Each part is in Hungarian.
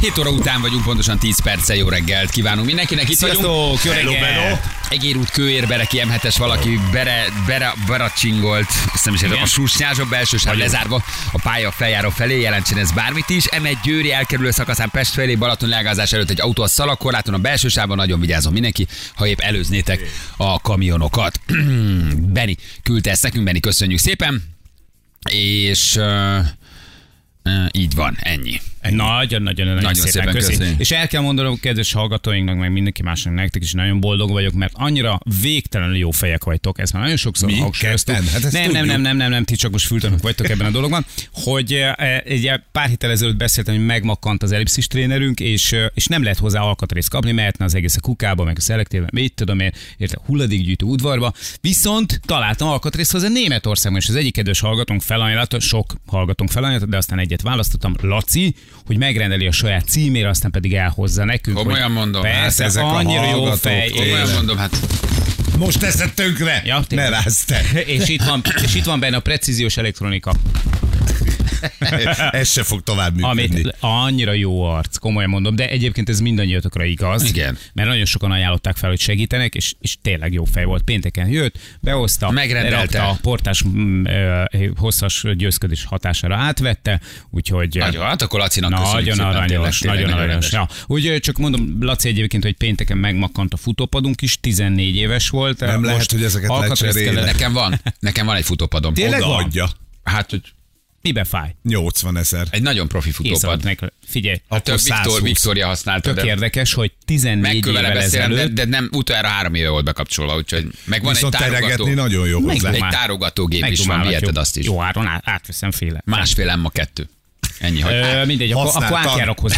7 óra után vagyunk, pontosan 10 perccel jó reggelt kívánunk mindenkinek. Itt Sziasztok, vagyunk. jó reggelt! Egérút kőérbere kiemelhetes valaki, bere, bere, beracsingolt, azt nem is értem, a susnyázsa belső sáv lezárva, a pálya feljáró felé, jelentsen ez bármit is. M1 Győri elkerülő szakaszán Pest felé, Balaton leágázás előtt egy autó a szalagkorláton, a belső sávban nagyon vigyázom mindenki, ha épp előznétek a kamionokat. Beni küldte ezt nekünk, Beni, köszönjük szépen. És uh, uh, így van, ennyi. Nagyon-nagyon-nagyon Nagyon szépen, köszi. És el kell mondanom kedves hallgatóinknak, meg mindenki másnak, nektek is nagyon boldog vagyok, mert annyira végtelenül jó fejek vagytok, ezt már nagyon sokszor hangsúlyoztuk. Hát nem, nem, nem, nem, nem, nem, ti csak most fültanok vagytok ebben a dologban, hogy eh, egy pár héttel ezelőtt beszéltem, hogy megmakkant az ellipszis trénerünk, és, eh, és nem lehet hozzá alkatrészt kapni, mehetne az egész a kukába, meg a szelektérben, mit tudom én, érte hulladékgyűjtő udvarba. Viszont találtam alkatrészt hozzá Németországban, és az egyik kedves hallgatónk felajánlott, sok hallgatónk felajánlott, de aztán egyet választottam, Laci, hogy megrendeli a saját címére, aztán pedig elhozza nekünk. Komolyan mondom, hát Persze, ezek a annyira jó fej. Komolyan mondom, hát Most teszed tönkre! Ja, ne tényleg. rázd te! és itt, van, és itt van benne a precíziós elektronika, Ez se fog tovább működni. amit annyira jó arc, komolyan mondom, de egyébként ez mindannyiatokra igaz. Igen. Mert nagyon sokan ajánlották fel, hogy segítenek, és, és tényleg jó fej volt. Pénteken jött, behozta, Megrendelte. a portás mm, ö, hosszas győzködés hatására átvette, úgyhogy... nagyon, hát akkor Lacinak köszönjük Nagyon szépen, aranyos, tényleg, nagyon aranyos. Ja. Úgy ö, csak mondom, Laci egyébként, hogy pénteken megmakkant a futópadunk is, 14 éves volt. Nem lehet, hogy ezeket kellett- Nekem van, nekem van egy futópadom. Tényleg van? Odaadja. Hát, hogy Mibe fáj? 80 ezer. egy nagyon profi futópad. neki. Figyelj, Hát több Viktor, 120. Viktória használta, tök de érdekes, hogy 14 meg vele évvel beszélem, de, ezelőtt de nem, utoljára három éve volt bekapcsolva, úgyhogy meg van Viszont egy tárogató, nagyon jó hozzá. egy tárogatógép is van, viheted azt is. Jó áron át, átveszem féle. Másfél emma kettő. Ennyi, hogy Ö, mindegy, akkor, akkor átjárok hozzá.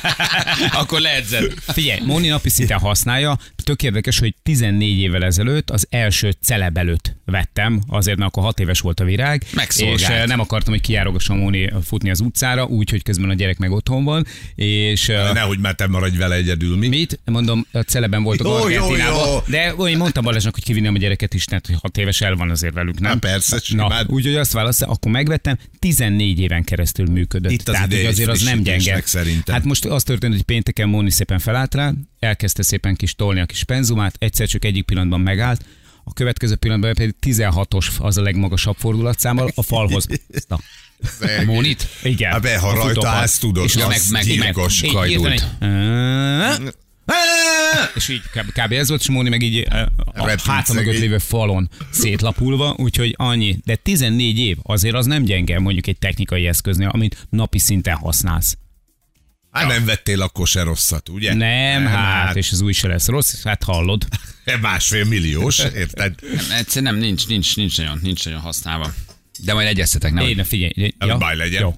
akkor leedzed. Figyelj, Móni napi szinten használja. Tök érdekes, hogy 14 évvel ezelőtt az első celeb előtt vettem, azért, mert akkor 6 éves volt a virág. Megszolgált. És eh, nem akartam, hogy kijárogasson Móni futni az utcára, úgyhogy közben a gyerek meg otthon van. És eh, Nehogy már te maradj vele egyedül, mi? Mit? Mondom, a celeben voltak Jó, jó, jó. De olyan mondtam Balázsnak, hogy kivinném a gyereket is, tehát hogy hat éves el van azért velük, nem? Hát persze, Na, úgyhogy azt választja, akkor megvettem, 14 éven keresztül működött. Itt az tehát, hogy ideje azért az nem gyenge. szerintem. Hát most az történt, hogy pénteken Móni szépen felállt rá, elkezdte szépen kis tolni a kis penzumát, egyszer csak egyik pillanatban megállt, a következő pillanatban pedig 16-os az a legmagasabb fordulatszámmal a falhoz. Na, Mónit? igen. Hát be, ha a rajta állsz, tudod, És az meg- meg- gyilkos. egy- és így kb. kb. ez volt, és Móni meg így a háta mögött lévő falon szétlapulva, úgyhogy annyi. De 14 év azért az nem gyenge mondjuk egy technikai eszköznél, amit napi szinten használsz. Hát nem vettél akkor se rosszat, ugye? Nem, hát, és az új se lesz rossz, hát hallod. Másfél milliós, érted? Egyszerűen nem, nincs, nincs, nincs, nagyon, nincs nagyon használva. De majd egyeztetek, nem? Én figyelj. Ja, baj legyen. Jó.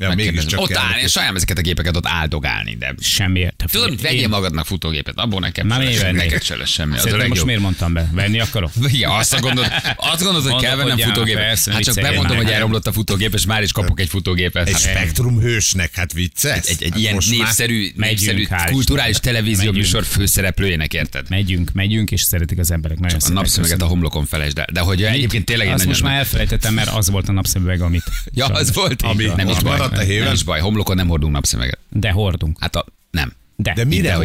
Ja, mégiscsak ott állni, és sajnálom ezeket a gépeket ott áldogálni, de Semmi. Tudod, mit vegyél magadnak futógépet, abból nekem Már se miért lesz, vennék? neked se lesz semmi. Az a most miért mondtam be? Venni akarok? Igen, azt gondolod, azt gondolod hogy kell vennem futógépet. persze, Hát csak bemondom, hogy elromlott a futógép, és már is kapok egy futógépet. Egy Hát, spektrum hősnek, hát vicces? egy, egy hát ilyen népszerű, népszerű kulturális televízió Megyünk. műsor főszereplőjének, érted? Megyünk, megyünk, és szeretik az emberek. Nagyon A napszöveget a homlokon felejtsd el. De hogy egyébként tényleg Azt most már elfelejtettem, mert az volt a napszemüveg, amit... Ja, az volt. Ami nem is baj. Maradt a héven? Nem is baj, homlokon nem hordunk napszöveget. De hordunk. Hát a... Nem. De. De mire ott?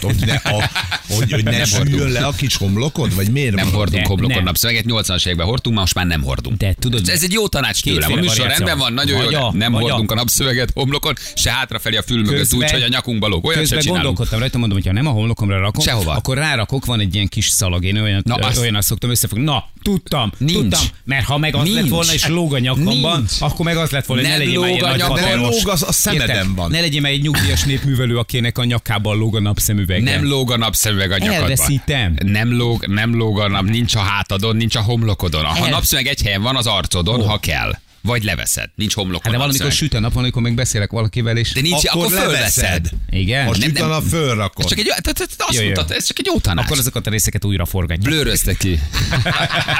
Hogy ne, a, hogy, hogy ne Nem süljön le a kis homlokod? Vagy miért Nem hordunk De homlokon nem. napszöveget, 80-as években hordtunk, most már nem hordunk. De tudod, Ez egy jó tanács tőlem. A műsor rendben van, nagyon jó. Nem hordunk a napszöveget homlokon, se hátrafelé a fül mögött, úgy, hogy a nyakunkba lóg. Olyat se Közben gondolkodtam rajta, mondom, hogy ha nem a homlokomra rakom, Sehova. akkor rárakok, van egy ilyen kis szalag, én olyan, Na, Na, azt- olyan azt szoktam összefogni. Na, tudtam, Nincs. tudtam, mert ha meg az Nincs. lett volna, és lóg a nyakamban, Nincs. akkor meg az lett volna, hogy ne Nem legyél már a nagy lóg az a szemeden Érted? van. Ne legyél már egy nyugdíjas népművelő, akinek a nyakában lóg a napszemüveg. Nem lóg a napszemüveg a nyakadban. Elveszítem. Nem lóg, nem lóg a nap, nincs a hátadon, nincs a homlokodon. Ha El- napszemüveg egy helyen van, az arcodon, ha kell. Vagy leveszed. Nincs homlokon. Hát de valamikor süt a nap, amikor még beszélek valakivel, és... De nincs, akkor, akkor fölveszed. Igen? Most Nem, itt nem. van a fölrakod. Ez csak egy, tehát, tehát azt mondtad, ez csak egy jó tanács. Akkor azokat a részeket újra forgatjuk. Blőrözte ki.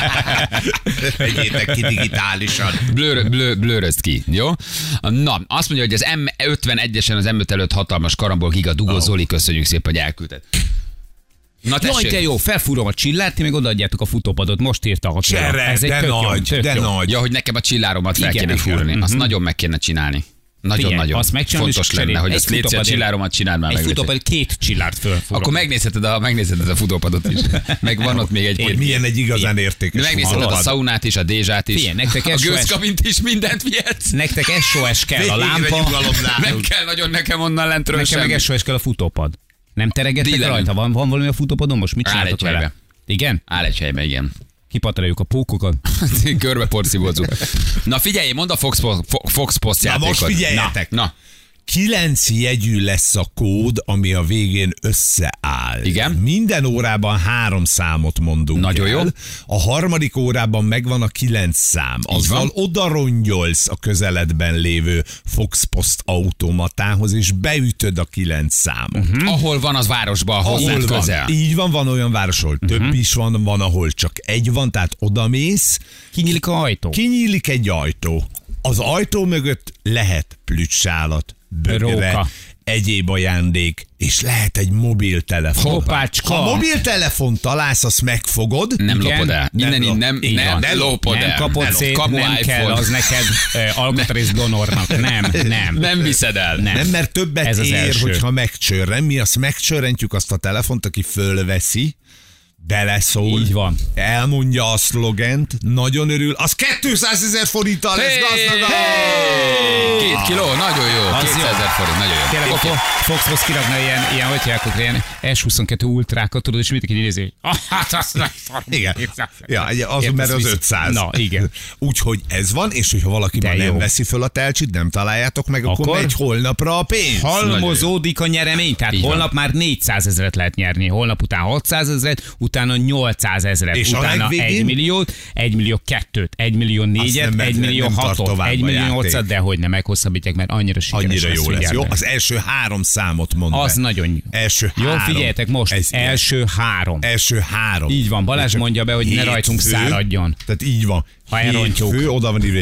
Egyétek ki digitálisan. Blőr, blő, blőrözd ki, jó? Na, azt mondja, hogy az M51-esen az M5 előtt hatalmas karambol giga dugó. Zoli, köszönjük szépen, hogy elküldted. Na Jaj, tessék. de jó, felfúrom a csillát, ti meg odaadjátok a futópadot, most írta a. Csere, Ez egy de jó, nagy, tök de jó. nagy. Ja, hogy nekem a csilláromat fel kéne fúrni. Azt Mhm. nagyon meg kéne csinálni. Nagyon-nagyon azt megcsinálom, fontos lenne, cserél. hogy ezt szíves, a csilláromat csináld már Egy futópad két csillárt fölfúrom. Akkor megnézheted a, megnézheted a futópadot is. Meg van ott még egy Hogy milyen egy igazán De értékes megnézheted a szaunát is, a dézsát is. Figyelj, nektek a gőzkabint is, mindent vihetsz. Nektek SOS kell a lámpa, Nem kell nagyon nekem onnan lentről nekem meg SOS kell a futópad. Nem teregettek Dílem. rajta? Van, van valami a futópadon most? Mit csináltok vele? helybe. Igen? Áll egy helyben, igen. Kipatráljuk a pókokat. Körbe porszívózzuk. Na figyelj, mondd a Fox, Fo- Fox Post Na játékot. most figyeljetek. Na, na. Kilenc jegyű lesz a kód, ami a végén összeáll. Igen. Minden órában három számot mondunk Nagyon el. jó. A harmadik órában megvan a kilenc szám. Azzal van. oda rongyolsz a közeledben lévő Fox Post automatához, és beütöd a kilenc számot. Hm? Ahol van az városban, ahol van közel. Így van, van olyan város, ahol több is van, van, ahol csak egy van, tehát odamész, Kinyílik a ajtó. kinyílik egy ajtó. Az ajtó mögött lehet plücsálat, Róka. egyéb ajándék, és lehet egy mobiltelefon. Hoppácska. Ha mobiltelefon találsz, azt megfogod. Nem Igen. lopod el. Nem Innen nem, így nem, van. nem lopod nem el. kapod Nem, szét, kamu nem kell, iPhone. az neked uh, alkatrész donornak. Nem, nem. Nem viszed el. Nem. Nem, mert többet Ez az ér, első. hogyha megcsörren. Mi azt megcsörrentjük azt a telefont, aki fölveszi, beleszól, Így van. elmondja a szlogent, nagyon örül, az 200 ezer forinttal lesz Hey! gazdagabb! Hey! Két kiló, nagyon jó. Az 200 jó. ezer forint, nagyon jó. Tényleg okay. Foxhoz kirakna ilyen, ilyen, hogy hívják, ilyen S22 ultrákat, tudod, és mindenki nézi. Ah, hát azt nem Igen. Ja, egy- az, mert az vissza. 500. Na, igen. Úgyhogy ez van, és hogyha valaki De már nem jó. veszi föl a telcsit, nem találjátok meg, akkor, Akkor? megy holnapra a pénz. Halmozódik a nyeremény, tehát holnap már 400 ezeret lehet nyerni, holnap után 600 ezeret, utána 800 ezeret, És utána legvégén? 1 milliót, 1 millió 2 1 millió 4 nem 1 megy- millió nem tart 6 tovább 1 a millió játék. 800, de hogy nem meghosszabbítják, mert annyira sikeres Annyira jó lesz, figyeld jó? Az első három számot mond Az be. nagyon jó. Első Jó, három. figyeljetek most, Ez első három. Első három. Így van, Balázs mondja be, hogy ne rajtunk száradjon. Tehát így van. Ha elrontjuk. Hétfő, oda van írva.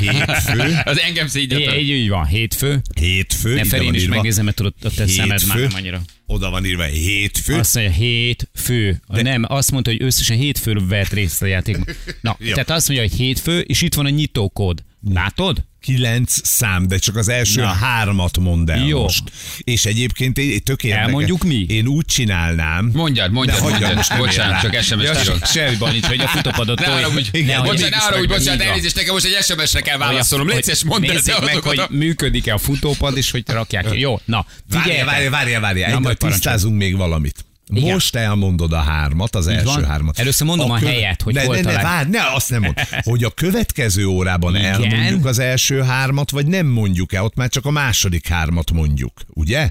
Hétfő, Az engem szígyatok. így, így van, hétfő. hétfő. Ne fel, én is megnézem, mert tudod, a szemed már nem annyira. Oda van írva hétfő. Azt mondja, hét fő. De... Nem, azt mondta, hogy összesen hét fő vett részt a játékban. Na, tehát azt mondja, hogy hét fő, és itt van a nyitókód. Látod? Kilenc szám, de csak az első Na. hármat mondd el Jó. most. És egyébként egy tök érdekes. Elmondjuk mi? Én úgy csinálnám. Mondjad, mondjad, De mondjad. most Bocsánat, csak SMS Ja, írok. semmi baj nincs, hogy a futópadot Ne arra úgy, ne arra úgy, bocsánat, elnézést, nekem most egy SMS-re kell válaszolnom. Légy mondd Nézzék meg, hogy működik-e a futópad, és hogy rakják. Jó, na, Várjál, várjál, várjál, várjál. Tisztázunk még valamit. Igen. Most elmondod a hármat, az első van. hármat. Először mondom a helyet, hogy ne, hol ne, ne, várj, ne, azt nem mond. Hogy a következő órában Igen. elmondjuk az első hármat, vagy nem mondjuk el, ott már csak a második hármat mondjuk, ugye?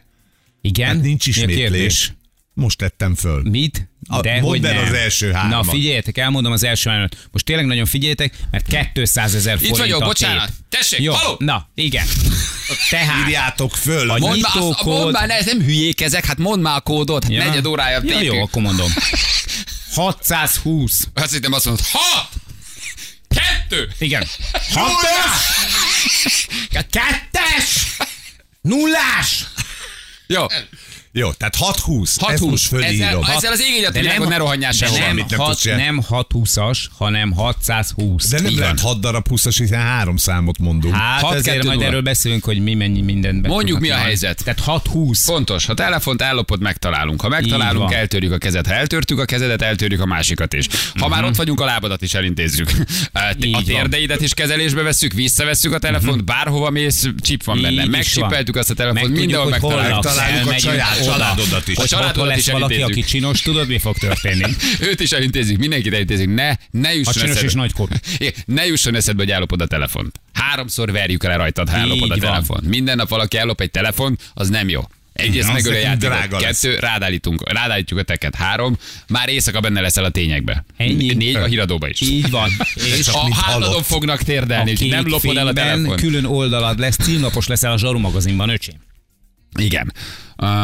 Igen? Hát nincs a ismétlés. Most tettem föl. Mit? A- De mondd hogy el nem. az első hármat. Na figyeljetek, elmondom az első hármat. Most tényleg nagyon figyeljetek, mert 200 ezer Itt forint vagyok, a bocsánat. tép. Tessék, Jó, haló? na, igen. Tehát, Írjátok föl. A Mondd már, azt, mondd már, ne, ez nem hülyék ezek, hát mondd már a kódot, hát Ja. negyed órája ja, jó, akkor mondom. 620. Azt hittem azt mondod, hat! Kettő! Igen. Hatos! Kettes! Nullás! Jó, Jó, tehát 6-20. Ezt 6-20. most fölírom. Ezzel, ezzel az ég egyet világon ne rohanjál de sehova. nem, nem hat, nem 620-as, hanem 620. De nem Így lehet van. 6 darab 20 hiszen három számot mondunk. Hát azért kettő, majd erről beszélünk, hogy mi mennyi mindent be Mondjuk, mi a helyzet. Tehát 620. Fontos, ha telefont ellopod, megtalálunk. Ha megtalálunk, eltörjük a kezed. Ha eltörtük a kezedet, eltörjük a másikat is. Ha már ott vagyunk, a lábadat is elintézzük. A Mhm. Mhm. térdeidet is kezelésbe vesszük, visszavesszük a telefont, bárhova mész, csip van benne. Megcsipeltük azt a telefont, mindenhol megtaláljuk. laksz, Találjuk a saját. Családodat is. A családodat lesz is valaki, aki csinos, tudod, mi fog történni? Őt is elintézzük, mindenkit elintézzük. Ne, ne A jusson csinos eszedbe. és nagykorú. Igen, Ne jusson eszedbe, hogy ellopod a telefont. Háromszor verjük el rajtad, ha ellopod a telefont. Minden nap valaki ellop egy telefon, az nem jó. Egyrészt Azt megöl a nekünk játékot. Kettő, rádállítunk, rádállítjuk a teket. Három, már éjszaka benne leszel a tényekbe. Ennyi. Négy a híradóba is. Így van. És A halott. fognak a térdelni, nem lopod el a telefon. külön oldalad lesz, címlapos leszel a Zsaru magazinban, öcsém. Igen.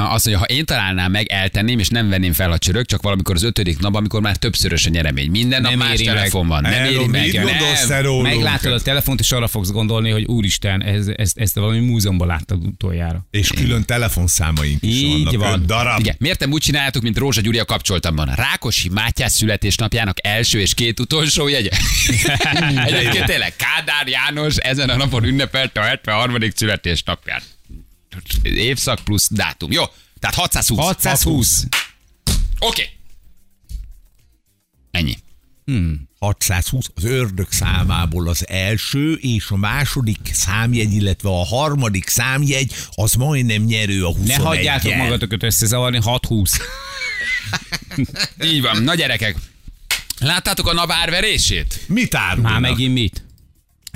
Azt mondja, ha én találnám meg, eltenném, és nem venném fel a csörök, csak valamikor az ötödik nap, amikor már többszörös a nyeremény. Minden nap Nem más éri meg. telefon van. Nem Hello, éri meg. Nem. Meglátod a telefont, és arra fogsz gondolni, hogy úristen, ez, ezt, ezt valami múzeumban láttad utoljára. És külön telefonszámaink is Így vannak. van. Öt darab. Igen. Miért nem úgy csináljátok, mint Rózsa Gyuri a kapcsoltamban? Rákosi Mátyás születésnapjának első és két utolsó jegye. Egyébként tényleg Kádár János ezen a napon ünnepelte a 73. születésnapját. Évszak plusz dátum. Jó, tehát 620. 620. Oké. Ennyi. 620 az ördög számából az első és a második számjegy, illetve a harmadik számjegy, az majdnem nyerő a 21 Ne hagyjátok magatokat összezavarni, 620. Így van. Na gyerekek, láttátok a nap árverését? Mit árulnak? Már megint mit?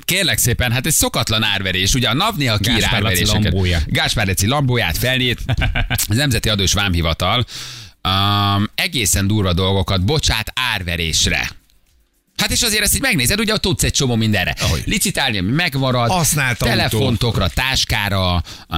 Kérlek szépen, hát ez szokatlan árverés. Ugye a NAV néha kiír Gáspár árveréseket. lambója. Gáspár Laci lambóját felnyit. Az Nemzeti Adó és Vámhivatal um, egészen durva dolgokat bocsát árverésre. Hát és azért ezt így megnézed, ugye tudsz egy csomó mindenre. Ahogy. Licitálni, ami megmarad, Használt autó. telefontokra, táskára, uh,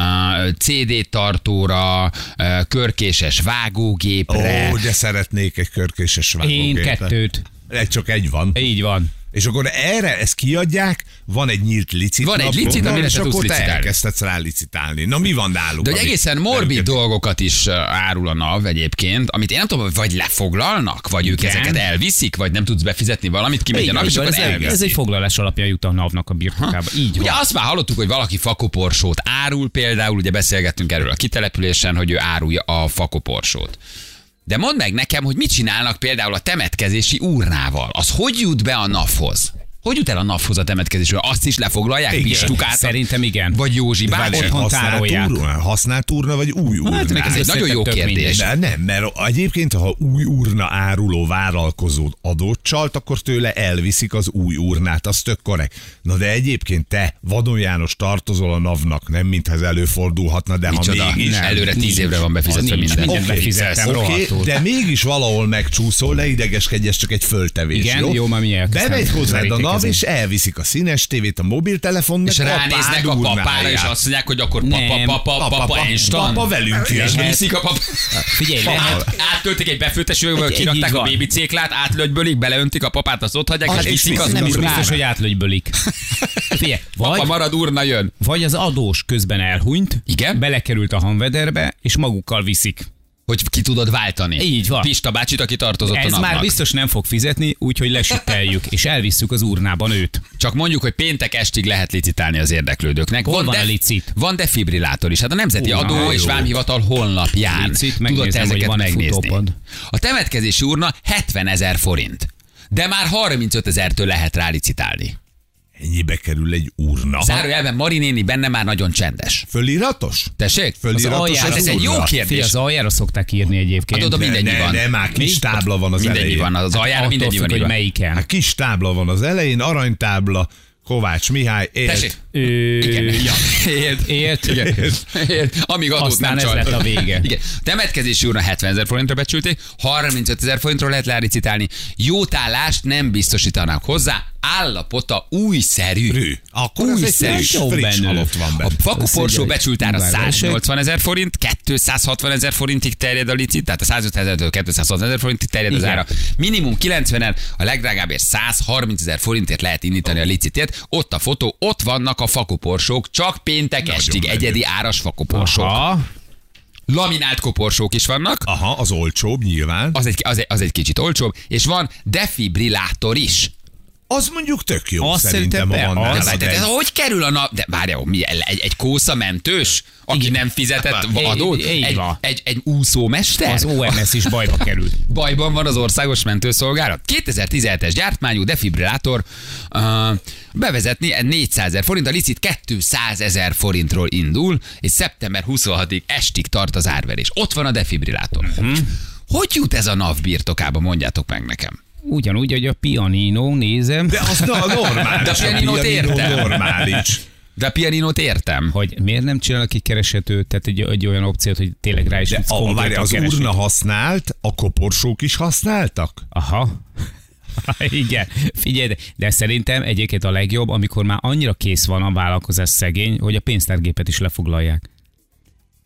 CD tartóra, uh, körkéses vágógépre. Ó, de szeretnék egy körkéses Én vágógépet. kettőt. Egy csak egy van. Így van. És akkor erre ezt kiadják, van egy nyílt licit. Van egy licit, amire és akkor te elkezdhetsz rá licitálni. Na mi van náluk? De hogy egészen morbid Őket- dolgokat is árul a NAV egyébként, amit én nem tudom, vagy lefoglalnak, vagy ők Igen. ezeket elviszik, vagy nem tudsz befizetni valamit, kimegy a van, és akkor ez, elviszi. ez egy foglalás alapján jut a NAV-nak a birtokába. Így Ugye van. azt már hallottuk, hogy valaki fakoporsót árul, például ugye beszélgettünk erről a kitelepülésen, hogy ő árulja a fakoporsót. De mondd meg nekem, hogy mit csinálnak például a temetkezési urnával. Az hogy jut be a NAV-hoz? Hogy jut el a NAV-hoz a temetkezésről? Azt is lefoglalják, Igen. pistukát? Szerintem igen. Vagy Józsi bácsi? otthon tárolják. használt urna, vagy új urna? Hát, Ez egy nagyon jó kérdés. De nem, mert egyébként, ha új urna áruló vállalkozó adót csalt, akkor tőle elviszik az új urnát, az tök korrekt. Na de egyébként te, Vadon János tartozol a NAV-nak, nem mintha ez előfordulhatna, de Micsoda, ha mégis... nem, előre tíz évre van befizetve nincs, minden. Oké, befizettem. rohadtul. de mégis valahol megcsúszol, ne idegeskedj, ez csak egy föltevés. Igen, jó, jó, már mi elkezdtem Bemegy hozzád a NAV, verítékezni. és elviszik a színes tévét, a mobiltelefon, És ránéznek a papára, és azt mondják, hogy akkor papa, papa, papa, papa, Einstein. Papa velünk És jön. viszik a papa. Figyelj, lehet, Át, áttöltik egy befőttes üvegből, kirakták a bébi céklát, átlögybölik, beleöntik a papát, azt ott hagyják, Az és is viszik az viszik. nem is biztos, hogy átlögybölik. Figyelj, Papa vagy, marad, urna jön. vagy az adós közben elhunyt, Igen? belekerült a hanvederbe, és magukkal viszik. Hogy ki tudod váltani. Így van. Pista bácsit, aki tartozott a Ez napnak. már biztos nem fog fizetni, úgyhogy lesüteljük, és elvisszük az urnában őt. Csak mondjuk, hogy péntek estig lehet licitálni az érdeklődőknek. Hol van a def- licit? Van defibrillátor is. Hát a Nemzeti Hú, Adó na, és jó. Vámhivatal honlapján Licit, tudod te ezeket megnézni. futópad. A temetkezési urna 70 ezer forint. De már 35 ezertől lehet rá licitálni. Ennyibe kerül egy urna. Zárójelben Marinéni benne már nagyon csendes. Föliratos? Tessék? Föliratos aljára- az Ez egy jó kérdés. Fia, az aljára szokták írni egyébként. Hát oda mindennyi ne, van. ne, már kis Mi? tábla van az Mindennyi elején. van, az aljára Attól mindennyi van. hogy melyiken. Hát kis tábla van az elején, aranytábla, Kovács Mihály, élt. Tessék. Ö, Igen. ja. Élt. Élt. Igen. Élt. Amíg adót Aztán nem ez csalt. lett a vége. Igen. Temetkezési úrna 70 ezer forintra becsülték, 35 ezer forintról lehet lericitálni. Jótállást nem biztosítanak hozzá, állapota újszerű. Rű. Akkor Újszerű. friss, Jó friss benne. halott van A benne. fakuporsó egy becsült ára nyilván verseny. 180 ezer forint, 260 ezer forintig terjed a licit, tehát a 150 ezertől 260 ezer forintig terjed az Igen. ára. Minimum 90 er a legdrágábbért 130 ezer forintért lehet indítani a licitét. Ott a fotó, ott vannak a fakuporsók, csak péntek estig menő. egyedi áras fakuporsók. Aha. Laminált koporsók is vannak, Aha, az olcsóbb nyilván. az egy, az, egy, az egy kicsit olcsóbb, és van defibrillátor is. Az mondjuk tök jó Azt szerintem, szerintem be- az- De, ez hogy kerül a nap? De várjál, mi, egy, egy kósza mentős, aki nem fizetett adót? így Egy, egy, egy úszómester? Az OMS is bajba került. Bajban van az országos mentőszolgálat. 2017-es gyártmányú defibrillátor uh, bevezetni 400 ezer forint, a licit 200 ezer forintról indul, és szeptember 26-ig estig tart az árverés. Ott van a defibrillátor. Mhm. Hogy jut ez a NAV birtokába, mondjátok meg nekem. Ugyanúgy, hogy a pianino, nézem. de az na, normális. De a pianinót pianino értem. normális. De a pianinót értem. hogy miért nem csinálnak ki kereshető, tehát egy, egy olyan opciót, hogy tényleg rá is De tudsz a, várj, az keresni. urna használt, a koporsók is használtak? Aha. Igen, figyelj, de, de szerintem egyébként a legjobb, amikor már annyira kész van a vállalkozás szegény, hogy a pénztárgépet is lefoglalják.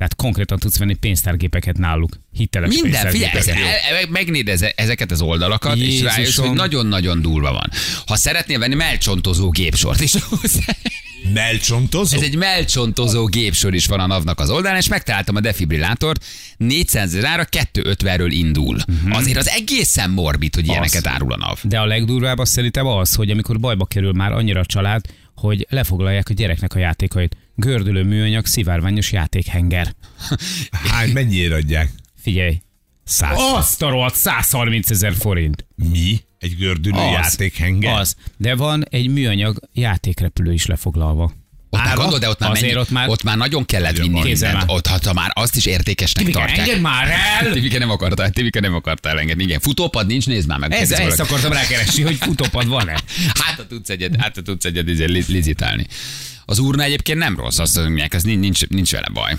Tehát konkrétan tudsz venni pénztárgépeket náluk. Hiteles Minden, figyelj, ez, e- megnéd eze- ezeket az oldalakat, és rájössz, Jézusom. hogy nagyon-nagyon durva van. Ha szeretnél venni melcsontozó gépsort is hozzá, Melcsontozó? Ez egy melcsontozó gépsor is van a NAV-nak az oldalán, és megtaláltam a defibrillátort, 400 ezerára 250-ről indul. Uh-huh. Azért az egészen morbid, hogy ilyeneket árul a NAV. De a legdurvább az szerintem az, hogy amikor bajba kerül már annyira a család, hogy lefoglalják a gyereknek a játékait. Gördülő műanyag, szivárványos játékhenger. Hány, mennyiért adják? Figyelj. Száz. Azt a rohadt 130 ezer forint. Mi? Egy gördülő Az. játékhenger? Az. De van egy műanyag játékrepülő is lefoglalva. Ott már Ára? gondolod, de ott már, Azért mennyi, ott már- ott már nagyon kellett vinni mindent. már. Ott, ha ha már azt is értékesnek Tibike, tartják. engedd már el! Tibike nem akarta, Tibike nem akarta elengedni. Igen, futópad nincs, nézd már meg. Ez, ezt akartam rákeresni, hogy futópad van-e. Hát, ha tudsz egyet, hát, ha tudsz egyet izé, li- lizitálni. Az urna egyébként nem rossz, azt mondják, ez nincs, nincs, vele baj.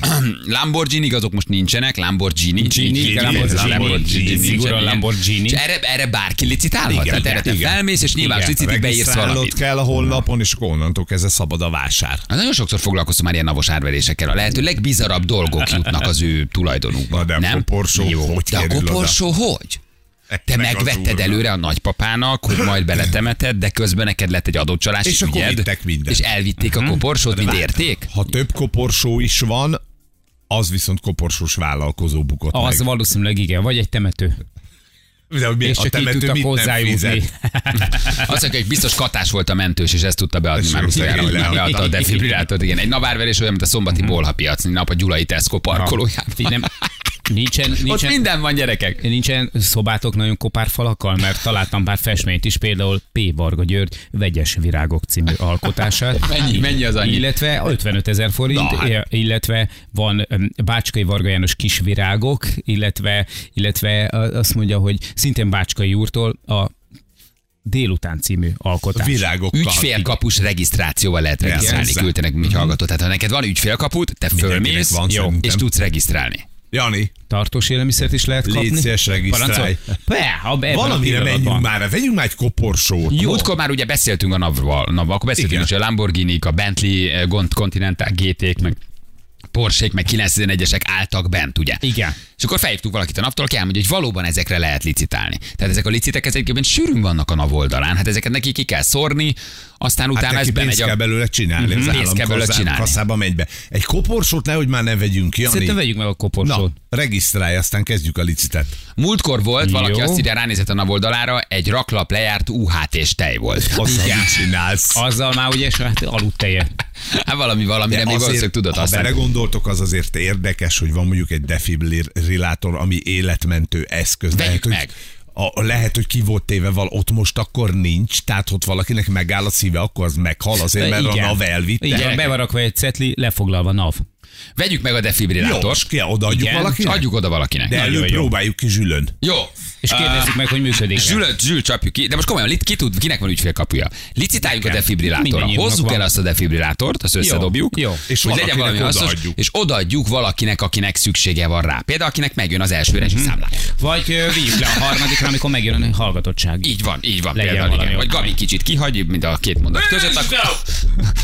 Lamborghini azok most nincsenek, Lamborghini. Gini, Lamborghini. Lamborghini. Erre, erre bárki licitálhat? Igen, Tehát erre te felmész, és nyilván licitig beírsz valamit. kell a honlapon, és akkor onnantól kezdve szabad a vásár. Hát Nagyon sokszor foglalkoztam már ilyen navos árverésekkel. A lehető legbizarabb dolgok jutnak az ő tulajdonukba. Na, de nem? koporsó Jó. hogy De a kerül oda? koporsó hogy? Te Meg megvetted előre a nagypapának, hogy majd beletemeted, de közben neked lett egy adócsalási És akkor ügyed, mindent. és elvitték a koporsót, mint érték? Ha több koporsó is van, az viszont koporsós vállalkozó bukott Az meg. valószínűleg igen, vagy egy temető. De hogy mi, És a csak így temető tudtak hozzájutni. Azt mondja, hogy biztos katás volt a mentős, és ezt tudta beadni Ez már utoljára, hogy leadta a defibrillátort. Igen, egy navárverés olyan, mint a szombati bolhapiac, nap a Gyulai Tesco parkolójában. Nem, nincsen, Ott nincsen, minden van, gyerekek. nincsen szobátok nagyon kopár falakkal, mert találtam pár festményt is, például P. Varga György Vegyes Virágok című alkotását. Mennyi- mennyi az annyi? Illetve 55 ezer forint, Na, hát. illetve van Bácskai Varga János kis virágok, illetve, illetve azt mondja, hogy szintén Bácskai úrtól a Délután című alkotás. Virágokkal. Ügyfélkapus regisztrációval lehet regisztrálni, persze. küldte nekünk egy hallgató. Tehát ha neked van ügyfélkaput, te fölmész, van, jó, szerintem. és tudsz regisztrálni. Jani, Tartós élelmiszert is lehet kapni. Légy szíves, regisztrálj. Be, ha valamire menjünk már, vegyünk már egy koporsót. Jó. Múltkor már ugye beszéltünk a NAV-val, NAV, akkor beszéltünk Igen. is a Lamborghini, a Bentley, eh, Gont- Continental GT-k, meg Porsche-k, meg 911-esek álltak bent, ugye? Igen. És akkor felhívtuk valakit a naptól, elmondja, hogy valóban ezekre lehet licitálni. Tehát ezek a licitek ezekben sűrűn vannak a NAV oldalán, hát ezeket neki ki kell szórni, aztán Hát utána neki ez bemegy kell belőle csinálni, Mhm. az Pénzt kell belőle csinálni. kasszába megy be. Egy koporsót nehogy már ne vegyünk, Jani. Szerintem vegyük meg a Na, koporsót. regisztrálj, aztán kezdjük a licitet. Múltkor volt, valaki Jó. azt írja, ránézett a NAV oldalára, egy raklap lejárt UHT és tej volt. Azt mit csinálsz? Azzal már ugye hát aludteje. Hát valami, valamire még valószínűleg tudod ha használni. belegondoltok, az azért érdekes, hogy van mondjuk egy defibrillátor, ami életmentő eszköz. Vegyük lehet, hogy meg. A, lehet, hogy ki volt téve val, ott most akkor nincs, tehát ott valakinek megáll a szíve, akkor az meghal azért, mert a NAV elvitte. Igen, be van rakva egy cetli, lefoglalva NAV. Vegyük meg a Jó, defibrillátort. ki odaadjuk Igen, valakinek? Adjuk oda valakinek. De előbb jó. próbáljuk ki zsülön. Jó. És kérdezzük meg, hogy működik. Zsül, zsül csapjuk ki. De most komolyan, lit- ki tud, kinek van ügyfélkapuja? Licitáljuk a defibrillátorra. Hozzuk el azt a defibrillátort, azt összedobjuk. jó. És hogy legyen valami hasznos, odaadjuk. és odaadjuk valakinek, akinek szüksége van rá. Például akinek megjön az első resi számlája. Vagy vigyük le a harmadikra, amikor megjön a hallgatottság. Így van, így van. Legyen például, igen. Vagy. Gabi kicsit kihagy, mint a két mondat között. Akkor...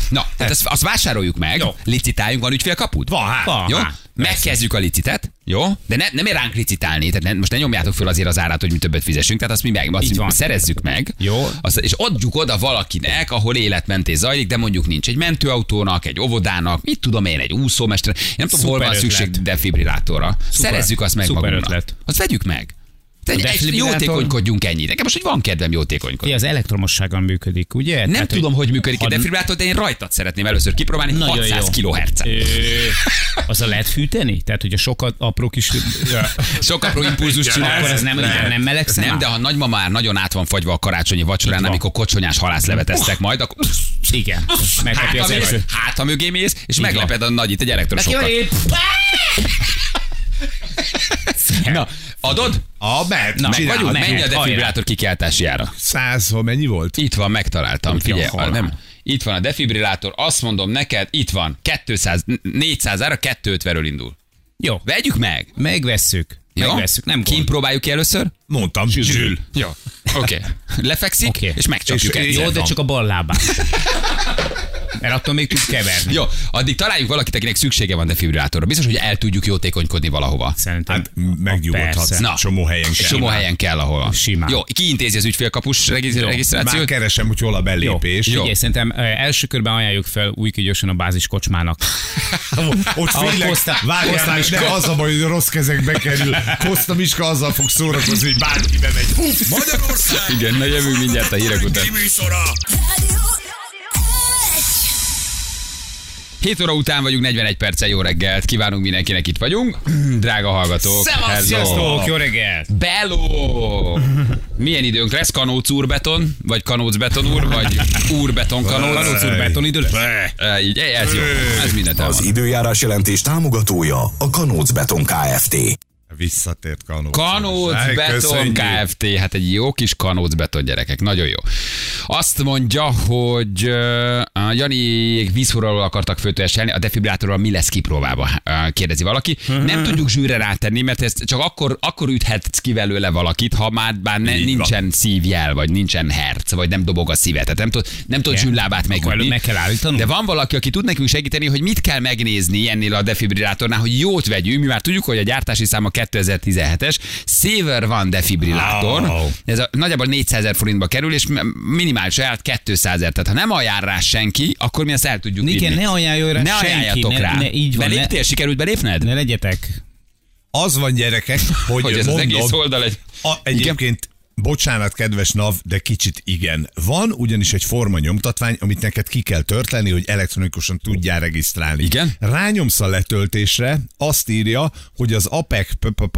Na, tehát ezt, azt vásároljuk meg, licitáljunk, van ügyfélkaput? Van, hát. Jó? Aha, Megkezdjük a licitet, jó? De ne, nem ér ránk licitálni, tehát ne, most ne nyomjátok föl azért az árát, hogy mi többet fizessünk, tehát azt mi meg, azt van. szerezzük meg, Jó. Azt, és adjuk oda valakinek, ahol életmentés zajlik, de mondjuk nincs egy mentőautónak, egy óvodának, mit tudom én, egy úszómestre, én nem tudom, hol Szuper van ötlet. szükség defibrillátorra. Szerezzük azt meg Szuper magunknak. ötlet. Azt vegyük meg. Te egy, jótékonykodjunk ennyit. Nekem most, hogy van kedvem jótékonykodni. Az elektromossággal működik, ugye? Nem Tehát, tudom, hogy működik ha- egy defibrillátor, de én rajtad szeretném először kipróbálni Nagyon 600 jó. kHz. Azzal lehet fűteni? Tehát, hogy a sokat apró kis... Sok apró impulzus csinál. Akkor ez nem, nem, nem melegszik? Nem, de ha nagymama már nagyon át van fagyva a karácsonyi vacsorán, amikor kocsonyás halászlevet esztek majd, akkor Igen. Megkapja hát, az első. hát ha mögé mész, és megleped a nagyit egy elektrosokat. Na, adod? A mehet, Na, Meg vagyunk, menj a defibrillátor kikiáltási ára. Száz, ha mennyi volt? Itt van, megtaláltam. Figyelj, van? nem. Itt van a defibrillátor, azt mondom neked, itt van, 200, 400 ára, 250-ről indul. Jó, Vegyük meg! megvesszük. Jó? Megvesszük, nem Kim próbáljuk ki először? Mondtam, Zsül. Jó. Oké. Okay. Lefekszik, Oké. és megcsapjuk És-. Jó, de van. csak a bal lábán. Mert attól még tud keverni. Jó, addig találjuk valakit, akinek szüksége van defibrillátorra. Biztos, hogy el tudjuk jótékonykodni valahova. Szerintem. Hát megnyugodhatsz. Na. Csomó helyen kell. Csomó helyen kell, ahol. Simán. Jó, ki intézi az ügyfélkapus regi- Már regisztrációt? keresem, hogy hol a belépés. Jó. Figyelj, szerintem első körben ajánljuk fel új a bázis kocsmának. Ott félek, várjál ne az a baj, hogy rossz kezekbe kerül. Koszta Miska azzal fog szórakozni, hogy bárki bemegy. Magyarország Igen, na jövünk mindjárt a hírek után. 7 óra után vagyunk, 41 perccel jó reggelt. Kívánunk mindenkinek, itt vagyunk. Drága hallgatók. Szevasz, sziasztok, jó reggelt! Bello! Milyen időnk lesz? Kanóc úrbeton? Vagy kanóc beton úr? Vagy úrbeton kanóc? Kanóc úr beton idő lesz? Így, ez jó. Ez mindent Az időjárás jelentés támogatója a Kanóc Beton Kft. Visszatért Kanóc. Kanóc Beton. Kft. Hát egy jó kis kanóc beton gyerekek. Nagyon jó. Azt mondja, hogy uh, Jani vízforralól akartak főtőeselni, a defibrillátorral mi lesz kipróbálva, uh, kérdezi valaki. Nem tudjuk zsűre rátenni, mert ezt csak akkor, akkor üthetsz ki belőle valakit, ha már, már ne, nincsen szívjel, vagy nincsen herc, vagy nem dobog a szíve. Tehát nem tud, nem tud Akkor megütni. meg kell állítanunk? De van valaki, aki tud nekünk segíteni, hogy mit kell megnézni ennél a defibrillátornál, hogy jót vegyünk. Mi már tudjuk, hogy a gyártási száma 2017-es. Saver van defibrillátor. Ez a, nagyjából 400 ezer forintba kerül, és minimális ajánlat 200 ezer. Tehát ha nem ajánl rá senki, akkor mi ezt el tudjuk Igen, vinni. ne ajánljon rá ne senki, ajánljatok ne- rá. ne- így van, ne- Beléptél? Sikerült belépned? Ne legyetek. Az van gyerekek, hogy, Hogy ez az mondom, egész oldal egy... A, egyébként, bocsánat, kedves NAV, de kicsit igen. Van ugyanis egy forma nyomtatvány, amit neked ki kell törteni, hogy elektronikusan tudjál regisztrálni. Igen? Rányomsz a letöltésre, azt írja, hogy az APEC,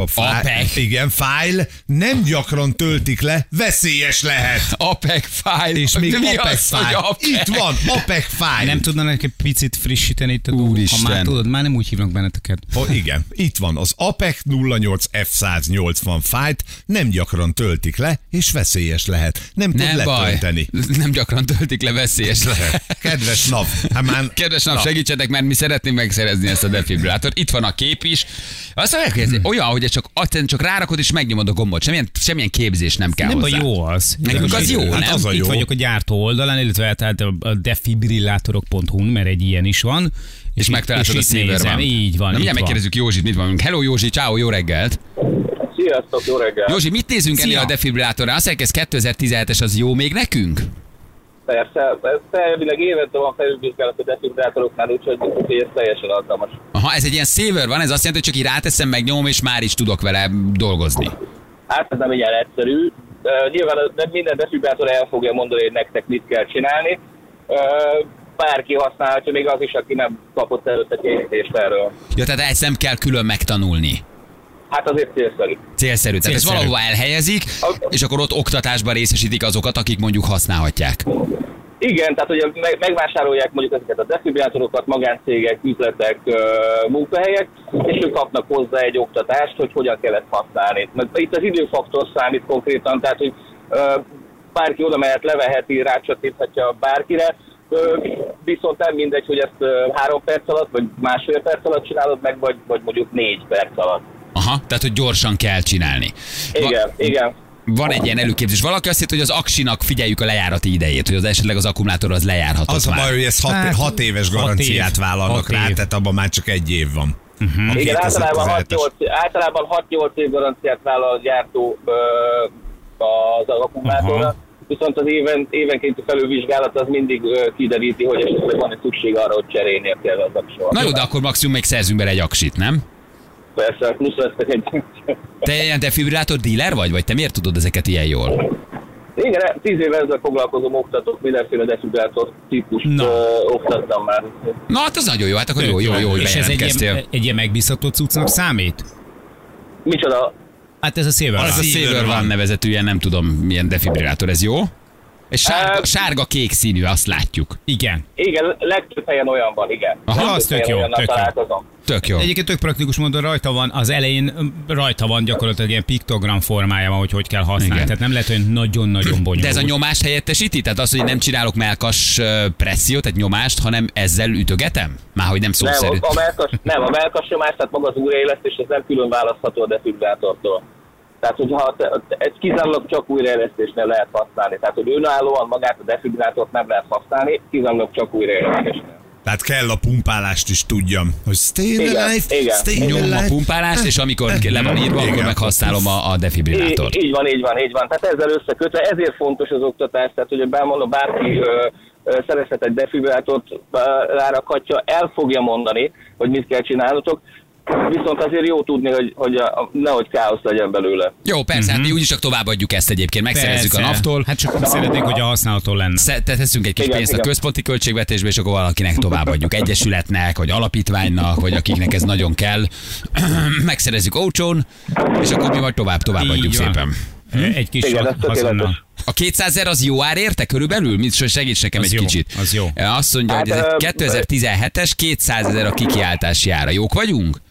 file- APEC. igen, file nem gyakran töltik le, veszélyes lehet. APEC file. És még mi APEC az, file. APEC? Itt van, APEC file. Nem tudnának egy picit frissíteni itt a? Úristen. Ha már tudod, már nem úgy hívnak benneteket. Oh, igen, itt van. Az APEC 08 F180 fájt nem gyakran töltik le, és veszélyes lehet. Nem, tud Nem baj. letölteni. Nem gyakran töltik le, veszélyes lehet. Kedves NAV, hát már... Kedves nap, segítsetek, mert mi szeretnénk megszerezni ezt a defibrillátort. Itt van a kép is. Azt mondják, hogy ez olyan, hogy csak, csak rárakod és megnyomod a gombot. Semmilyen, semmilyen képzés nem kell Nem hozzá. baj, jó az. Nekünk az jó, hát nem? Az a Itt Itt jó. vagyok a gyártó oldalán, illetve tehát a a defibrillátorok.hu, mert egy ilyen is van. És itt- megtaláltad a nézem, van. Így van, Na, mindjárt megkérdezzük Józsit, mit van. Hello Józsi, ciao, jó reggelt. Sziasztok, jó reggel! Józsi, mit nézünk ennél Szia. a defibrillátorra? Azt mondják, ez 2017-es, az jó még nekünk? Persze, persze, elvileg évente van felülvizsgálat a defibrillátoroknál, úgyhogy ez teljesen alkalmas. Aha, ez egy ilyen saver van, ez azt jelenti, hogy csak így ráteszem, megnyomom, és már is tudok vele dolgozni. Hát ez nem ilyen egyszerű. Uh, nyilván nem minden defibrillátor el fogja mondani, hogy nektek mit kell csinálni. Uh, bárki használhatja, még az is, aki nem kapott előtte kérítést erről. Ja, tehát ezt nem kell külön megtanulni. Hát azért célszerű. Célszerű. Tehát ezt Célszerű. valahova elhelyezik, és akkor ott oktatásban részesítik azokat, akik mondjuk használhatják. Igen, tehát meg, megvásárolják mondjuk ezeket a defibrillátorokat magáncégek, üzletek, munkahelyek, és ők kapnak hozzá egy oktatást, hogy hogyan kell ezt használni. Mert itt az időfaktor számít konkrétan, tehát hogy bárki oda mehet, leveheti, rácsatíthatja bárkire, viszont nem mindegy, hogy ezt három perc alatt, vagy másfél perc alatt csinálod meg, vagy, vagy mondjuk négy perc alatt. Aha, tehát hogy gyorsan kell csinálni. Va- Igen, igen. Van egy ilyen előképzés. Valaki azt hitt, hogy az aksinak figyeljük a lejárati idejét, hogy az esetleg az akkumulátor az lejárhatott Az a már. baj, hogy ez hat, Hát, hat éves hat garanciát év, vállalnak hat rá, év. tehát abban már csak egy év van. A Igen, általában 2017-es. 6-8, általában 6-8 év garanciát vállal a gyártó az akkumulátorra, Aha. viszont az éven, évenkénti felülvizsgálat az mindig kideríti, hogy esetleg van egy szükség arra, hogy cserélnie kell az aksolat. Na jó, de akkor maximum még szerzünk bele egy aksit, nem? Persze, plusz vesztek egy... Te ilyen defibrillátor dealer vagy? Vagy te miért tudod ezeket ilyen jól? Igen, 10 éve ezzel foglalkozom, oktatok, mindenféle defibrillátor típust Na. ö, oktattam már. Na hát az nagyon jó, hát akkor jó, jó, jó, hogy És ez egy ilyen, egy ilyen megbízható cuccnak számít? Micsoda? Hát ez a szével. Ez a Saver Saver van. van nevezetű ilyen, nem tudom milyen defibrillátor, ez jó? És sárga, Hát- sárga-kék színű, azt látjuk. Igen. Igen, legtöbb helyen olyan van, igen. Aha, Legtöbb az tök jó, tök jó. Tök jó. Egyébként tök praktikus módon rajta van, az elején rajta van gyakorlatilag ilyen piktogram formájában, hogy hogy kell használni. Igen. Tehát nem lehet, hogy nagyon-nagyon bonyolult. De ez a nyomást helyettesíti? Tehát az, hogy nem csinálok melkas pressziót, tehát nyomást, hanem ezzel ütögetem? Már hogy nem szó Nem, szerint. a, melkas, nem, a melkasnyomás, tehát maga az újraélesztés, ez nem külön választható a defibrillátortól. Tehát, hogyha ez kizárólag csak újraélesztésnél lehet használni. Tehát, hogy önállóan magát a defibrillátort nem lehet használni, kizárólag csak újraélesztésnél. Tehát kell a pumpálást is tudjam, hogy stay Igen, alive, igen. stay Nyomom a alive. pumpálást, és amikor le van írva, akkor Igen. meg használom a, a defibrillátort. Így, így van, így van, így van. Tehát ezzel összekötve, ezért fontos az oktatás, tehát hogy bámondom, bárki ö, ö, szerezhet egy defibrillátort, ö, rárakhatja, el fogja mondani, hogy mit kell csinálnotok, viszont azért jó tudni, hogy, hogy a, a, nehogy káosz legyen belőle. Jó, persze, hát mi úgyis csak továbbadjuk ezt egyébként, megszerezzük a naptól. Hát csak szeretnénk, hogy a használaton lenne. Teszünk egy kis Igen, pénzt a igen. központi költségvetésbe, és akkor valakinek továbbadjuk. Egyesületnek, vagy alapítványnak, vagy akiknek ez nagyon kell. Megszerezzük olcsón, és akkor mi majd tovább továbbadjuk szépen. Egy kis Igen, tökéletes. A 200 ezer az jó ár érte körülbelül? Mit segíts nekem Az egy jó, kicsit. az jó. Azt mondja, hogy ez Hát, egy ö, 2017-es 200 ezer a kikiáltási ára. Jók vagyunk?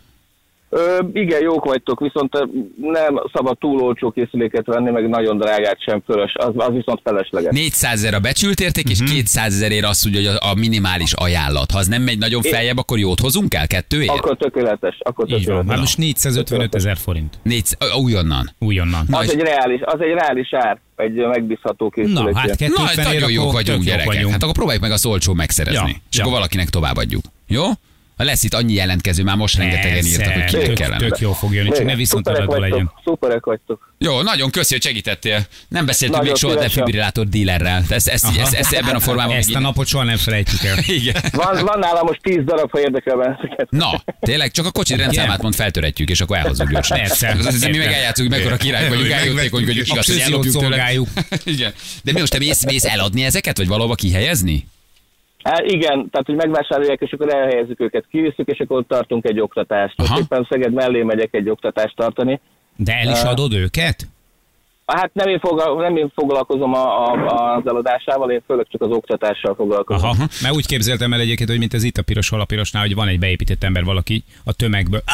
Ö, igen, jók vagytok, viszont nem szabad túl olcsó készüléket venni, meg nagyon drágát sem fölös, az, az viszont felesleges. 400 ezer a becsült érték, és 200 ezerért azt hogy a, a minimális ajánlat. Ha az nem megy nagyon feljebb, akkor jót hozunk el kettőért? Akkor tökéletes, akkor Így van. tökéletes. Már most 455 ezer forint. Négy, újonnan. Újonnan. Na, Az egy reális, az egy reális ár, egy megbízható készülék. Na, hát Na, 250 nagyon jók vagyunk, gyerekek. Vagyunk. Hát akkor próbáljuk meg azt olcsó megszerezni. Ja, és ja. akkor valakinek továbbadjuk. Jó? Ha lesz itt annyi jelentkező, már most rengetegen írtak, hogy kinek tök, kellene. tök jó fog jönni, csak ne viszont legyen. vagytok, szuperek vagytok. Jó, nagyon köszi, hogy segítettél. Nem beszéltünk Nagyon még soha defibrillátor dílerrel. Ezt, ezt, ezt, ezt, ezt, ebben a formában Ezt a napot soha nem felejtjük el. Igen. Van, van nálam most 10 darab, ha érdekel benneteket. Na, tényleg, csak a kocsi rendszámát mond, feltöretjük, és akkor elhozzuk gyorsan. Persze. Mi meg eljátszunk, hogy mekkora király vagyunk, Meg- eljötték, hogy meg- igaz, hogy ellopjuk tőle. Igen. De mi most te mész, mész eladni ezeket, vagy valahova kihelyezni? Hát igen, tehát hogy megvásárolják, és akkor elhelyezzük őket, kivisszük, és akkor ott tartunk egy oktatást. Most Aha. éppen Szeged mellé megyek egy oktatást tartani. De el is adod őket? Hát nem én, fogal, nem én foglalkozom a, a, az eladásával, én főleg csak az oktatással foglalkozom. Aha. Mert úgy képzeltem el egyébként, hogy mint ez itt a piros alapirosnál, hogy van egy beépített ember valaki a tömegből.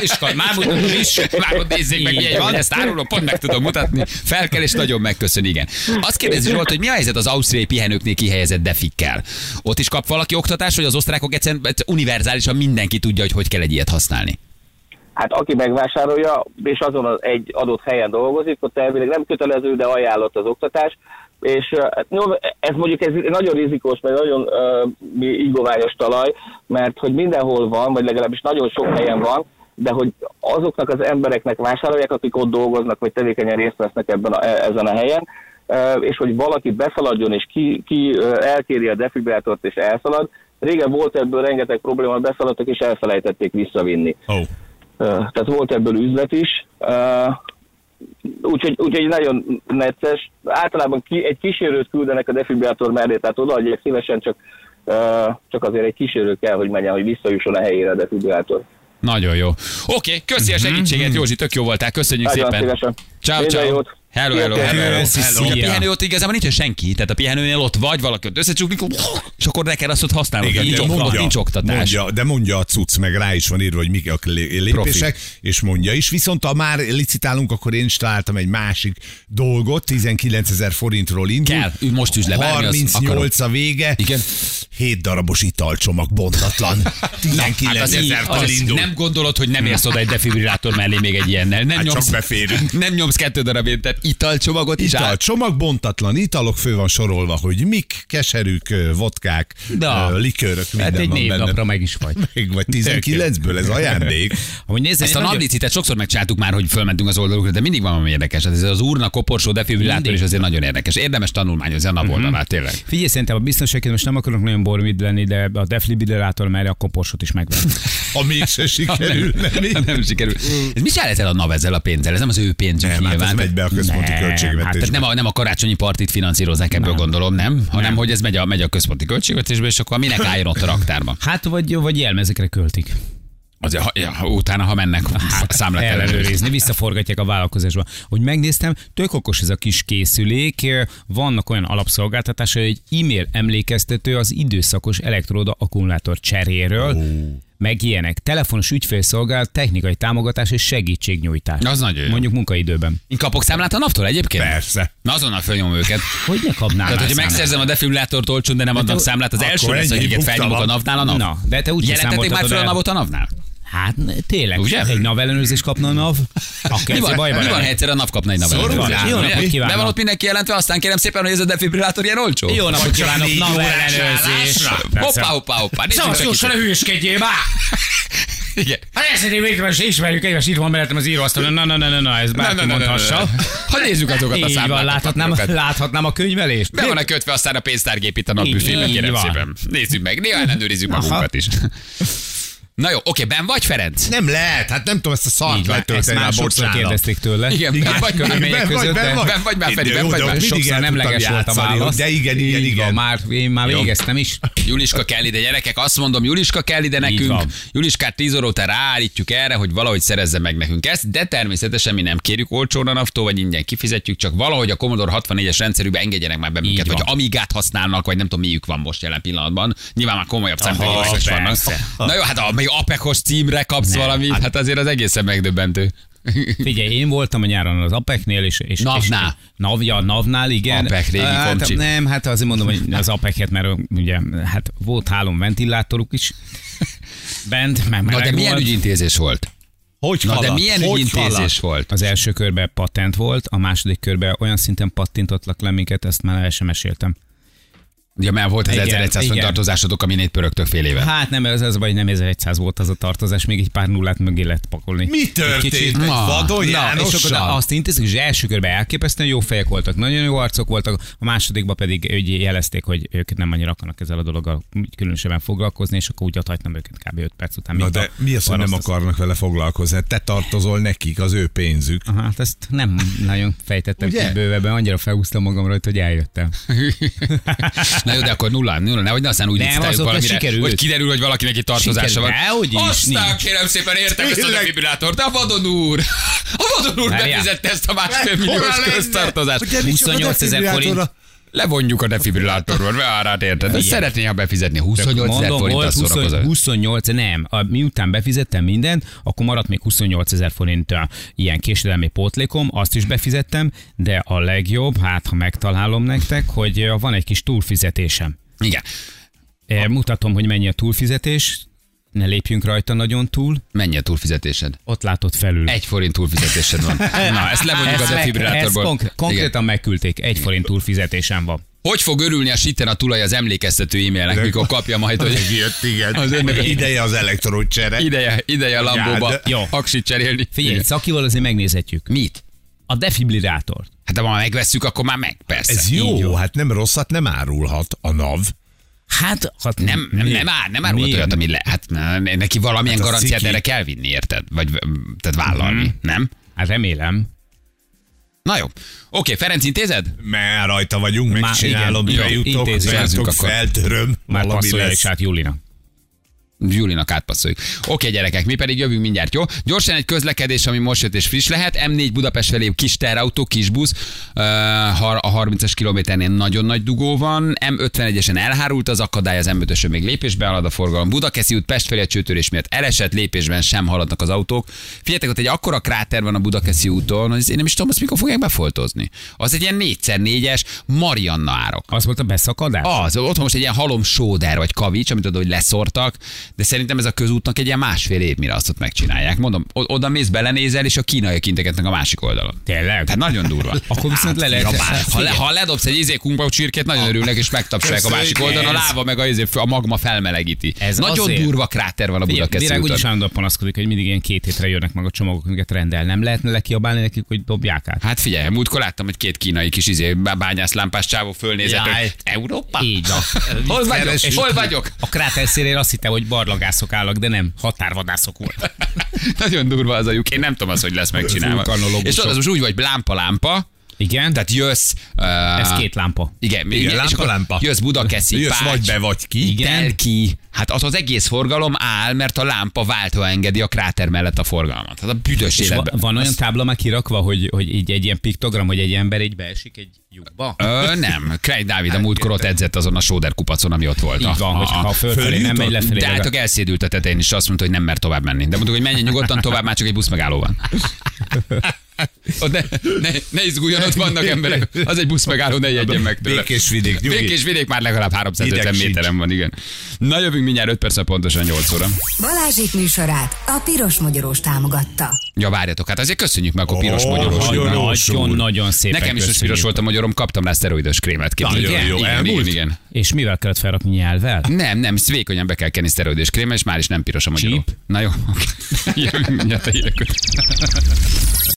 És akkor már mutatom is. Már nézzék meg, milyen van. ezt árulom, pont meg tudom mutatni. Fel kell, és nagyon megköszön, igen. Azt kérdezi Zsolt, hogy mi a helyzet az ausztriai pihenőknél kihelyezett defikkel? Ott is kap valaki oktatást, vagy az osztrákok egyszerűen univerzálisan mindenki tudja, hogy hogy kell egy ilyet használni? Hát aki megvásárolja, és azon az egy adott helyen dolgozik, ott elvileg nem kötelező, de ajánlott az oktatás, és hát, jó, ez mondjuk ez nagyon rizikós, mert nagyon uh, igoványos talaj, mert hogy mindenhol van, vagy legalábbis nagyon sok helyen van, de hogy azoknak az embereknek vásárolják, akik ott dolgoznak, vagy tevékenyen részt vesznek ebben a, e- ezen a helyen, uh, és hogy valaki beszaladjon, és ki, ki uh, elkéri a defibrillátort, és elszalad. Régen volt ebből rengeteg probléma, beszaladtak, és elfelejtették visszavinni. Oh. Tehát volt ebből üzlet is. Úgyhogy, úgyhogy nagyon necces. Általában ki, egy kísérőt küldenek a defibrillátor mellé, tehát odaadják szívesen, csak, csak azért egy kísérő kell, hogy menjen, hogy visszajusson a helyére a defibrillátor. Nagyon jó. Oké, köszi a segítséget, Józsi, tök jó voltál, köszönjük Nagyon szépen. szívesen. Ciao, ciao. Hello, hello, hello. hello. Hello. A pihenő ott igazából nincsen senki, tehát a pihenőnél ott vagy, valaki ott összecsuklik, és akkor neked azt ott használod. Igen, nincs, mondja, nincs oktatás. Mondja, de mondja a cucc, meg rá is van írva, hogy mik a lé- lépések, és mondja is. Viszont ha már licitálunk, akkor én is találtam egy másik dolgot, 19 ezer forintról indul. Kell, most üzle, bármi az 38 a vége. Igen. 7 darabos italcsomag bontatlan. 19 Hát ezer indul. nem gondolod, hogy nem érsz oda egy defibrillátor mellé még egy ilyennel. Nem Hát csak nyomsz, beférünk. Nem nyomsz kettő darabért, tehát italcsomagot is Ital, csomag bontatlan, italok fő van sorolva, hogy mik, keserűk, vodkák, Da. likőrök, minden Hát egy van benne. meg is vagy. Még vagy 19-ből, ez ajándék. Amúgy nézd, Ezt a nagyon- naplicitet sokszor megcsináltuk már, hogy fölmentünk az oldalukra, de mindig van valami érdekes. Hát Ez az úrna koporsó defibrillátor is azért nagyon érdekes. Érdemes tanulmányozni a napoldalát, tényleg. Figyelj, szerintem a biztonságként most nem akarok nagyon bormid lenni, de a defibrillátor mellé a koporsot is megvan. Ha mégse sikerül, nem, Nem, nem sikerül. Ez mit csinál ezzel a NAV ezzel a pénzzel? Ez nem az ő pénzük nem, hát ez nyilván. megy be a központi Nem, költségvetésbe. Tehát nem a, nem a karácsonyi partit finanszírozzák ebből gondolom, nem? Hanem, hogy ez megy a, megy a központi költségvetésbe, és akkor minek álljon ott a raktárban? Hát vagy, vagy jelmezekre költik. Azért, ha, ja, utána, ha mennek hát, számlát ellenőrizni, visszaforgatják a vállalkozásba. Hogy megnéztem, tök okos ez a kis készülék, vannak olyan alapszolgáltatásai, hogy egy e-mail emlékeztető az időszakos elektroda akkumulátor cseréről. Meg ilyenek. Telefonos ügyfélszolgálat, technikai támogatás és segítségnyújtás. Az nagyon jó. Mondjuk munkaidőben. Én kapok számlát a naptól egyébként? Persze. Na azonnal fölnyom őket. Hogy ne kapnál Tehát, hogyha megszerzem a defibrilátort olcsón, de nem adnak számlát, az első lesz, hogy ennyi iket felnyomok a navnál a nap. Na, de te úgy Jelenítették már fel a navot a navnál? Hát tényleg, Ugye? egy NAV ellenőrzés kapna a NAV? Akkor Mi ez van, bajban mi van, egyszer a NAV kapna egy NAV ellenőrzést? Jó napot kívánok. Be van ott mindenki jelentve, aztán kérem szépen, hogy ez a defibrillátor ilyen olcsó. Jó napot kívánok, NAV ellenőrzés. Hoppá, hoppá, hoppá. Szóval Jósan, itt. ne hülyeskedjél már! Igen. Hát ezt én végre is ismerjük, egyes itt van mellettem az íróasztalon. Na, na, na, na, na, ez bárki mondhassa. Ha nézzük azokat a számlákat. láthatnám, láthatnám a könyvelést. Be van kötve aztán a pénztárgép itt a napbüfében, kérem szépen. Nézzük meg, néha ellenőrizzük magunkat is. Na jó, oké, ben vagy Ferenc? Nem lehet, hát nem tudom ezt a szart van, ezt letölteni már sokszor kérdezték tőle. Igen, Igen, ben vagy, ben vagy, között, ben vagy. ben vagy már, Feri, ben vagy már. Sokszor nemleges volt a válasz. de igen, igen, igen. Már, én már végeztem is. Juliska kell ide, gyerekek, azt mondom, Juliska kell ide nekünk. Juliskát 10 óra után ráállítjuk erre, hogy valahogy szerezze meg nekünk ezt, de természetesen mi nem kérjük olcsón a naftól, vagy ingyen kifizetjük, csak valahogy a Commodore 64-es rendszerűbe engedjenek már be minket, vagy. Amigát használnak, vagy nem tudom, miük van most jelen pillanatban. Nyilván már komolyabb szempontból is vannak. Na jó, hát a apekos címre kapsz valamit, hát azért az egészen megdöbbentő. Figyelj, én voltam a nyáron az APEC-nél, és, és Navnál. És, Nav, ja, Navnál, igen. APEC, régi hát, komcsi. Nem, hát azért mondom, hogy az APEC-et, mert ugye, hát volt hálom ventilátoruk is bent, mert Na de meleg milyen volt. ügyintézés volt? Hogy Na de haladt? milyen Hogy ügyintézés haladt? volt? Az első körben patent volt, a második körben olyan szinten pattintottak le minket, ezt már el sem meséltem. Ugye mert volt az Igen, 1100 igen. fenntartozásotok, ami négy pörögtök fél éve. Hát nem, ez az baj, nem 1100 volt az a tartozás, még egy pár nullát mögé lehet pakolni. Mi Egy történt? kicsit- Egy Ma. vadon Na, és akkor azt intézik, hogy az első körben elképesztően jó fejek voltak, nagyon jó arcok voltak, a másodikban pedig úgy jelezték, hogy ők nem annyira akarnak ezzel a dologgal különösebben foglalkozni, és akkor úgy hagytam őket kb. 5 perc után. Na de a mi az, hogy nem akarnak vele foglalkozni? Hát Te tartozol nekik, az ő pénzük. Aha, hát ezt nem nagyon fejtettem ki bővebben, annyira felhúztam magam rajta, hogy eljöttem. Na jó, de akkor nulla, nulla, nehogy aztán úgy Nem, azóta valamire, sikerült. hogy kiderül, hogy valakinek itt tartozása van. Dehogy is, Aztán nincs. kérem szépen értem ezt a defibrillátort, de a vadon úr, a vadon úr befizette ezt a másfél milliós köztartozást. Ugye mi csak a 28 ezer forint. Levonjuk a defibrillátorról, be árát érted? De szeretné, ha befizetni 28 ezer forint a volt 20, szórakozó. 28, nem. A, miután befizettem mindent, akkor maradt még 28 ezer forint ilyen késedelmi pótlékom, azt is befizettem, de a legjobb, hát ha megtalálom nektek, hogy van egy kis túlfizetésem. Igen. Mutatom, hogy mennyi a túlfizetés, ne lépjünk rajta nagyon túl. Mennyi a túlfizetésed? Ott látod felül. Egy forint túlfizetésed van. Na, ezt levonjuk a ezt, ezt defibrillátorból. konk- konkrétan megküldték, egy forint túlfizetésem van. Hogy fog örülni a sitten a tulaj az emlékeztető e-mailnek, mikor kapja majd, hogy Jött, igen. Az önnek- Ideje az elektrocsere. ideje, ideje a Lambóba de- jó. aksit cserélni. Figyelj, Igen. szakival azért megnézhetjük. Mit? A defibrillátort. Hát de ha már megvesszük, akkor már meg, persze. Ez jó, van. hát nem rosszat nem árulhat a NAV. Hát, hát Nem, nem, nem, ár, nem árult Miért? olyat, ami le. Hát ne- neki valamilyen Hát garanciát ciki. erre kell vinni, érted? Vagy tehát vállalni, nem? Hát remélem. Na jó. Oké, Ferenc intézed? Mert rajta vagyunk, megcsinálom, bejutok, intézzük, bejutok, akkor. feltöröm, Már passzolja lesz. is át Julinak. Julinak átpasszoljuk. Oké, gyerekek, mi pedig jövünk mindjárt, jó? Gyorsan egy közlekedés, ami most jött és friss lehet. M4 Budapest felé kis terautó, kis busz, a 30-as kilométernél nagyon nagy dugó van. M51-esen elhárult az akadály, az M5-ösön még lépésbe halad a forgalom. Budakeszi út Pest felé a csőtörés miatt elesett lépésben sem haladnak az autók. Figyeljetek, ott egy akkora kráter van a Budakeszi úton, hogy én nem is tudom, azt mikor fogják befoltozni. Az egy ilyen 4x4-es Marianna árok. Az volt a beszakadás? Az, ott van most egy ilyen halom sóder vagy kavics, amit oda, hogy leszortak, de szerintem ez a közútnak egy ilyen másfél év, mire azt ott megcsinálják. Mondom, oda mész, belenézel, és a kínaiak integetnek a másik oldalon. Tényleg? Tehát nagyon durva. Akkor viszont le lehet... Ha, le, ha ledobsz egy izé kumpau csirkét, nagyon örülnek, és megtapsolják a másik oldalon, a láva meg a, izé, a magma felmelegíti. Ez nagyon azért- durva kráter van a Budakeszi Virág úgyis állandóan panaszkodik, hogy mindig ilyen két hétre jönnek meg a csomagok, amiket rendel. Nem lehetne lekiabálni nekik, hogy dobják át? Hát figyelj, múltkor láttam, hogy két kínai kis izé, bányászlámpás csávó fölnézett, hogy Európa? Így van. Hol vagyok? Hol vagyok? A kráter szélén azt hitte, hogy barlagászok állnak, de nem, határvadászok volt. Nagyon durva az a lyuk. Én nem tudom az, hogy lesz megcsinálva. És tudod, az most úgy vagy lámpa-lámpa, Igen? Tehát jössz... Uh, Ez két lámpa. Igen, Igen, és lámpa, akkor lámpa. Jössz Budakeszi, Jössz Pács, vagy be, vagy ki. Igen. Telki. Hát az az egész forgalom áll, mert a lámpa váltva engedi a kráter mellett a forgalmat. Hát a büdös És életben. van olyan tábla már kirakva, hogy, hogy így egy ilyen piktogram, hogy egy ember így beesik egy lyukba? Ö, nem. Krejt Dávid a múltkor ott edzett azon a Sóder kupacon, ami ott volt. Így van, hogy ha fölfelé nem megy lefelé. De hát elszédült a tetején, és azt mondta, hogy nem mer tovább menni. De mondtuk, hogy menjen nyugodtan tovább, már csak egy buszmegálló van. Ott ne, ne, ne izguljon, ott vannak emberek. Az egy buszmegálló, ne jegyen meg tőle. Békés vidék, nyugi. Békés vidék már legalább 350 Ideg sincs. méteren van, igen. Na jövünk mindjárt 5 perc pontosan 8 óra. Balázsék műsorát a Piros Magyarós támogatta. Ja, várjatok, hát azért köszönjük meg a piros Ó, magyaros. nagyon. Nagyon, nagyon szépen Nekem is köszönjük. piros volt a magyarom, kaptam rá szteroidos krémet. képzeld. Nagyon Igen, jó, igen, elmúlt? igen, igen. És mivel kellett felrakni nyelvvel? Nem, nem, vékonyan be kell kenni szteroidos krémmel, és már is nem piros a magyarom. Csíp? Na jó, oké. Jövünk mindjárt a hírek után.